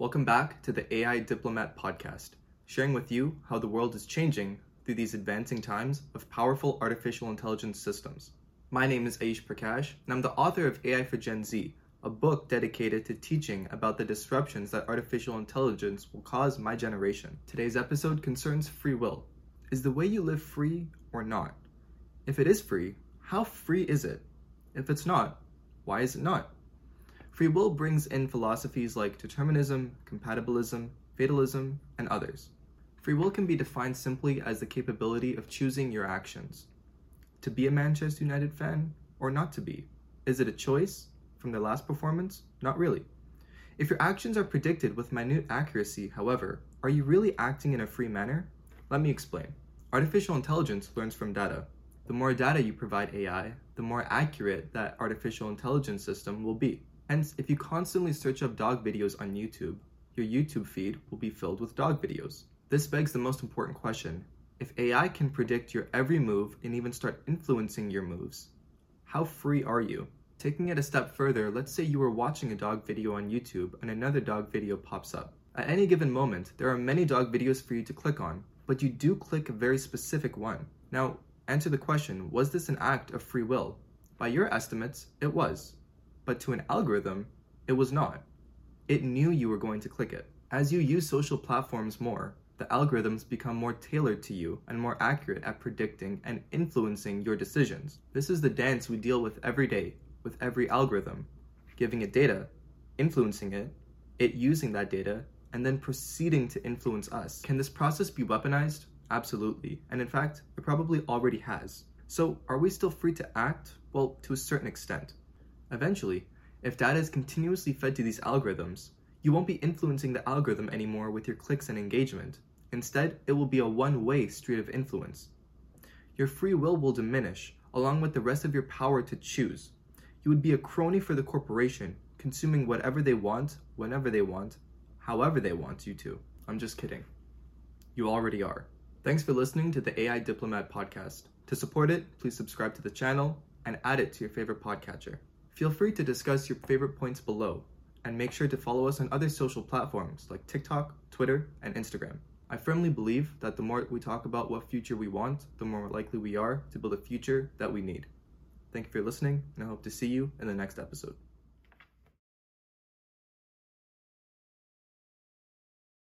Welcome back to the AI Diplomat podcast, sharing with you how the world is changing through these advancing times of powerful artificial intelligence systems. My name is Aish Prakash, and I'm the author of AI for Gen Z, a book dedicated to teaching about the disruptions that artificial intelligence will cause my generation. Today's episode concerns free will. Is the way you live free or not? If it is free, how free is it? If it's not, why is it not? Free will brings in philosophies like determinism, compatibilism, fatalism, and others. Free will can be defined simply as the capability of choosing your actions. To be a Manchester United fan or not to be? Is it a choice from their last performance? Not really. If your actions are predicted with minute accuracy, however, are you really acting in a free manner? Let me explain. Artificial intelligence learns from data. The more data you provide AI, the more accurate that artificial intelligence system will be. Hence, if you constantly search up dog videos on YouTube, your YouTube feed will be filled with dog videos. This begs the most important question. If AI can predict your every move and even start influencing your moves, how free are you? Taking it a step further, let's say you are watching a dog video on YouTube and another dog video pops up. At any given moment, there are many dog videos for you to click on, but you do click a very specific one. Now, answer the question was this an act of free will? By your estimates, it was but to an algorithm, it was not. It knew you were going to click it. As you use social platforms more, the algorithms become more tailored to you and more accurate at predicting and influencing your decisions. This is the dance we deal with every day with every algorithm, giving it data, influencing it, it using that data, and then proceeding to influence us. Can this process be weaponized? Absolutely. And in fact, it probably already has. So, are we still free to act? Well, to a certain extent. Eventually, if data is continuously fed to these algorithms, you won't be influencing the algorithm anymore with your clicks and engagement. Instead, it will be a one way street of influence. Your free will will diminish, along with the rest of your power to choose. You would be a crony for the corporation, consuming whatever they want, whenever they want, however they want you to. I'm just kidding. You already are. Thanks for listening to the AI Diplomat podcast. To support it, please subscribe to the channel and add it to your favorite podcatcher. Feel free to discuss your favorite points below, and make sure to follow us on other social platforms like TikTok, Twitter, and Instagram. I firmly believe that the more we talk about what future we want, the more likely we are to build a future that we need. Thank you for listening, and I hope to see you in the next episode.